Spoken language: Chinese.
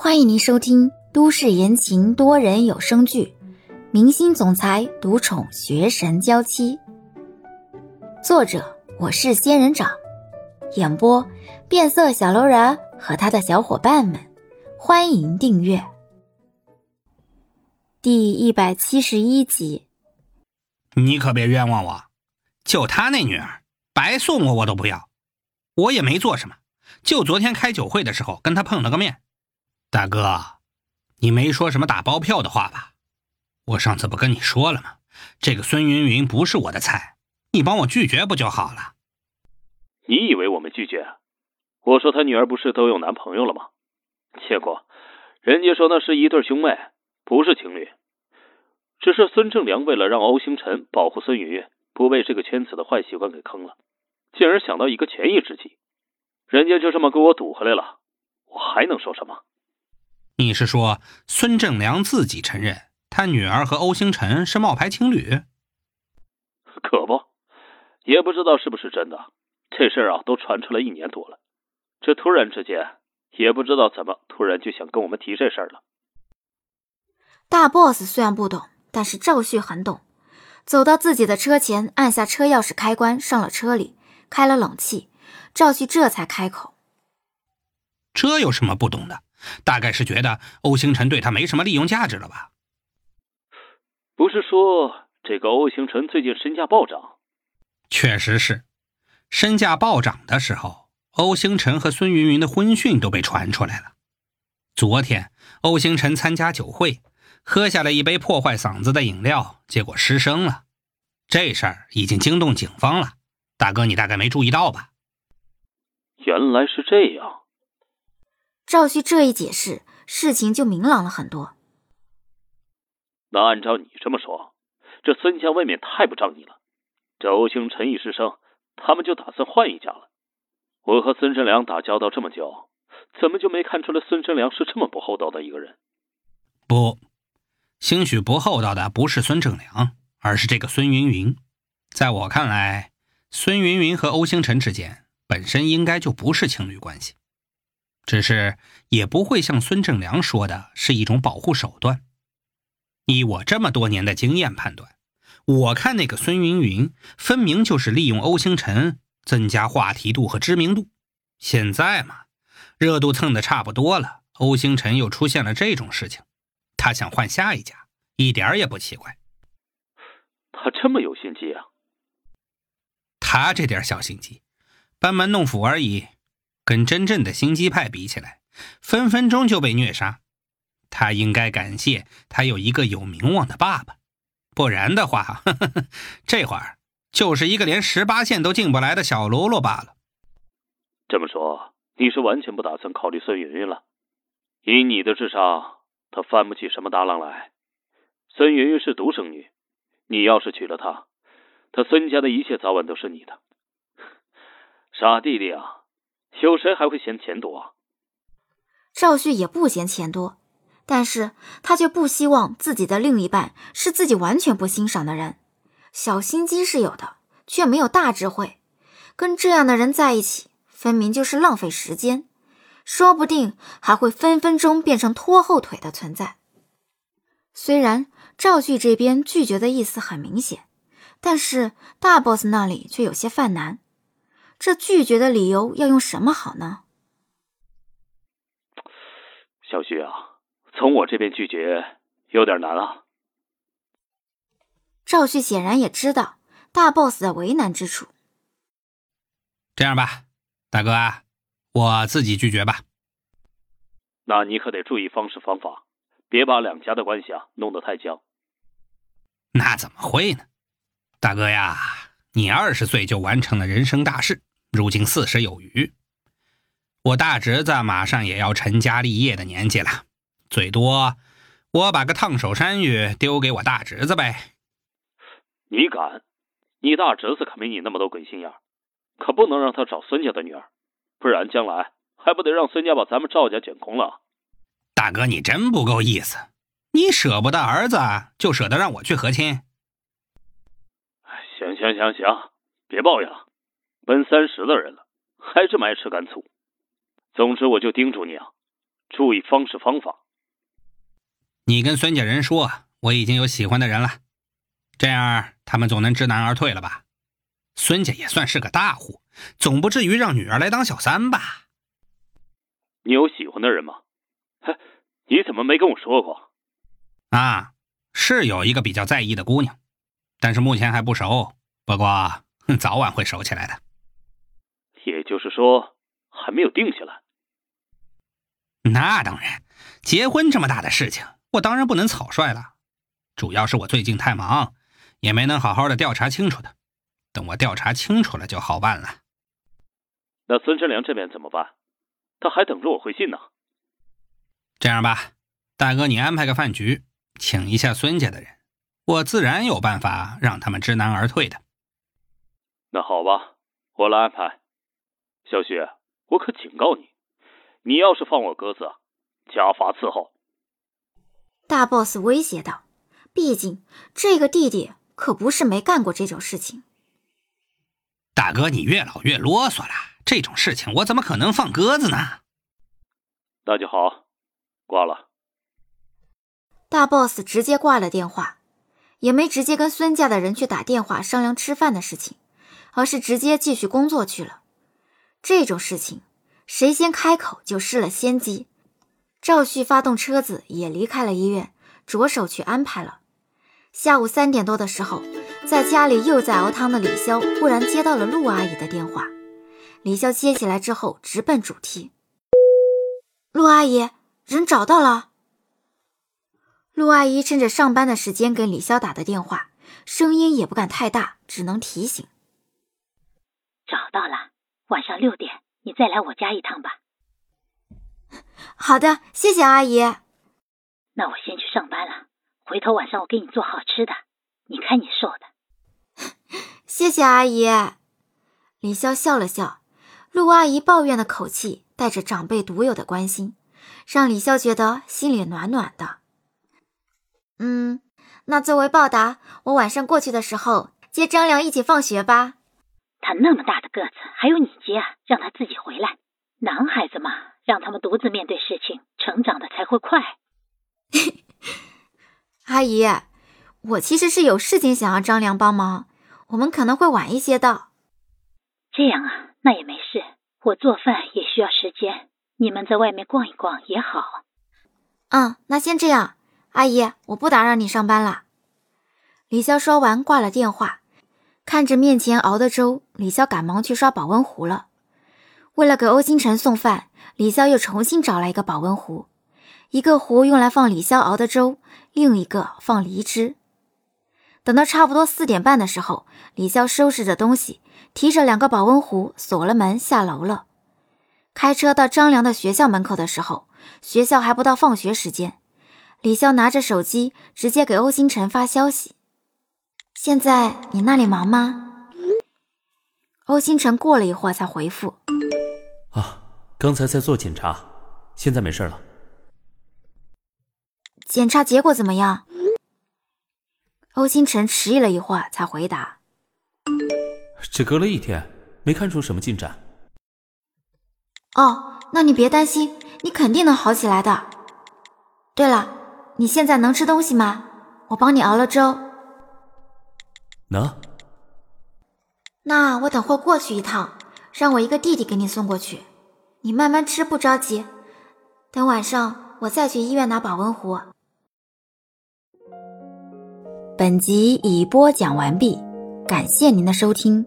欢迎您收听都市言情多人有声剧《明星总裁独宠学神娇妻》，作者我是仙人掌，演播变色小楼人和他的小伙伴们。欢迎订阅第一百七十一集。你可别冤枉我，就他那女儿，白送我我都不要，我也没做什么，就昨天开酒会的时候跟他碰了个面。大哥，你没说什么打包票的话吧？我上次不跟你说了吗？这个孙云云不是我的菜，你帮我拒绝不就好了？你以为我们拒绝？我说他女儿不是都有男朋友了吗？结果人家说那是一对兄妹，不是情侣。只是孙正良为了让欧星辰保护孙云云不被这个圈子的坏习惯给坑了，竟然想到一个权宜之计，人家就这么给我堵回来了，我还能说什么？你是说孙正良自己承认他女儿和欧星辰是冒牌情侣？可不，也不知道是不是真的。这事儿啊，都传出来一年多了，这突然之间，也不知道怎么突然就想跟我们提这事儿了。大 boss 虽然不懂，但是赵旭很懂。走到自己的车前，按下车钥匙开关，上了车里，开了冷气。赵旭这才开口：“这有什么不懂的？”大概是觉得欧星辰对他没什么利用价值了吧？不是说这个欧星辰最近身价暴涨？确实是，身价暴涨的时候，欧星辰和孙云云的婚讯都被传出来了。昨天欧星辰参加酒会，喝下了一杯破坏嗓子的饮料，结果失声了。这事儿已经惊动警方了。大哥，你大概没注意到吧？原来是这样。赵旭这一解释，事情就明朗了很多。那按照你这么说，这孙家未免太不仗义了。这欧星辰一失声，他们就打算换一家了。我和孙振良打交道这么久，怎么就没看出来孙振良是这么不厚道的一个人？不，兴许不厚道的不是孙正良，而是这个孙云云。在我看来，孙云云和欧星辰之间本身应该就不是情侣关系。只是也不会像孙正良说的是一种保护手段。以我这么多年的经验判断，我看那个孙云云分明就是利用欧星辰增加话题度和知名度。现在嘛，热度蹭的差不多了，欧星辰又出现了这种事情，他想换下一家，一点也不奇怪。他这么有心机啊？他这点小心机，班门弄斧而已。跟真正的心机派比起来，分分钟就被虐杀。他应该感谢他有一个有名望的爸爸，不然的话，呵 呵这会儿就是一个连十八线都进不来的小喽啰罢了。这么说，你是完全不打算考虑孙云云了？以你的智商，他翻不起什么大浪来。孙云云是独生女，你要是娶了她，他孙家的一切早晚都是你的。傻弟弟啊！有谁还会嫌钱多？赵旭也不嫌钱多，但是他却不希望自己的另一半是自己完全不欣赏的人。小心机是有的，却没有大智慧。跟这样的人在一起，分明就是浪费时间，说不定还会分分钟变成拖后腿的存在。虽然赵旭这边拒绝的意思很明显，但是大 boss 那里却有些犯难。这拒绝的理由要用什么好呢？小旭啊，从我这边拒绝有点难啊。赵旭显然也知道大 boss 的为难之处。这样吧，大哥啊，我自己拒绝吧。那你可得注意方式方法，别把两家的关系啊弄得太僵。那怎么会呢？大哥呀，你二十岁就完成了人生大事。如今四十有余，我大侄子马上也要成家立业的年纪了，最多我把个烫手山芋丢给我大侄子呗。你敢？你大侄子可没你那么多鬼心眼，可不能让他找孙家的女儿，不然将来还不得让孙家把咱们赵家捡空了？大哥，你真不够意思，你舍不得儿子，就舍得让我去和亲？行行行行，别抱怨了。奔三十的人了，还这么爱吃干醋。总之，我就叮嘱你啊，注意方式方法。你跟孙家人说，我已经有喜欢的人了，这样他们总能知难而退了吧？孙家也算是个大户，总不至于让女儿来当小三吧？你有喜欢的人吗？嘿，你怎么没跟我说过？啊，是有一个比较在意的姑娘，但是目前还不熟，不过早晚会熟起来的。说，还没有定下来。那当然，结婚这么大的事情，我当然不能草率了。主要是我最近太忙，也没能好好的调查清楚的。等我调查清楚了，就好办了。那孙真良这边怎么办？他还等着我回信呢。这样吧，大哥，你安排个饭局，请一下孙家的人，我自然有办法让他们知难而退的。那好吧，我来安排。小徐，我可警告你，你要是放我鸽子，家法伺候。大 boss 威胁道：“毕竟这个弟弟可不是没干过这种事情。”大哥，你越老越啰嗦了，这种事情我怎么可能放鸽子呢？那就好，挂了。大 boss 直接挂了电话，也没直接跟孙家的人去打电话商量吃饭的事情，而是直接继续工作去了。这种事情，谁先开口就失了先机。赵旭发动车子也离开了医院，着手去安排了。下午三点多的时候，在家里又在熬汤的李潇忽然接到了陆阿姨的电话。李潇接起来之后，直奔主题：“陆阿姨，人找到了。”陆阿姨趁着上班的时间给李潇打的电话，声音也不敢太大，只能提醒：“，晚上六点你再来我家一趟吧。”好的，谢谢阿姨。那我先去上班了，回头晚上我给你做好吃的，你看你瘦的。谢谢阿姨。李潇笑了笑，陆阿姨抱怨的口气带着长辈独有的关心，让李潇觉得心里暖暖的。嗯，那作为报答，我晚上过去的时候接张良一起放学吧。他那么大的个子，还有你接啊？让他自己回来。男孩子嘛。让他们独自面对事情，成长的才会快。阿姨，我其实是有事情想要张良帮忙，我们可能会晚一些到。这样啊，那也没事。我做饭也需要时间，你们在外面逛一逛也好。嗯，那先这样，阿姨，我不打扰你上班了。李潇说完挂了电话，看着面前熬的粥，李潇赶忙去刷保温壶了。为了给欧星辰送饭。李潇又重新找来一个保温壶，一个壶用来放李潇熬的粥，另一个放梨汁。等到差不多四点半的时候，李潇收拾着东西，提着两个保温壶，锁了门下楼了。开车到张良的学校门口的时候，学校还不到放学时间。李潇拿着手机，直接给欧星辰发消息：“现在你那里忙吗？”欧星辰过了一会儿才回复：“啊。”刚才在做检查，现在没事了。检查结果怎么样？欧星辰迟疑了一会儿，才回答：“只隔了一天，没看出什么进展。”哦，那你别担心，你肯定能好起来的。对了，你现在能吃东西吗？我帮你熬了粥。能。那我等会过去一趟，让我一个弟弟给你送过去。你慢慢吃，不着急。等晚上我再去医院拿保温壶。本集已播讲完毕，感谢您的收听。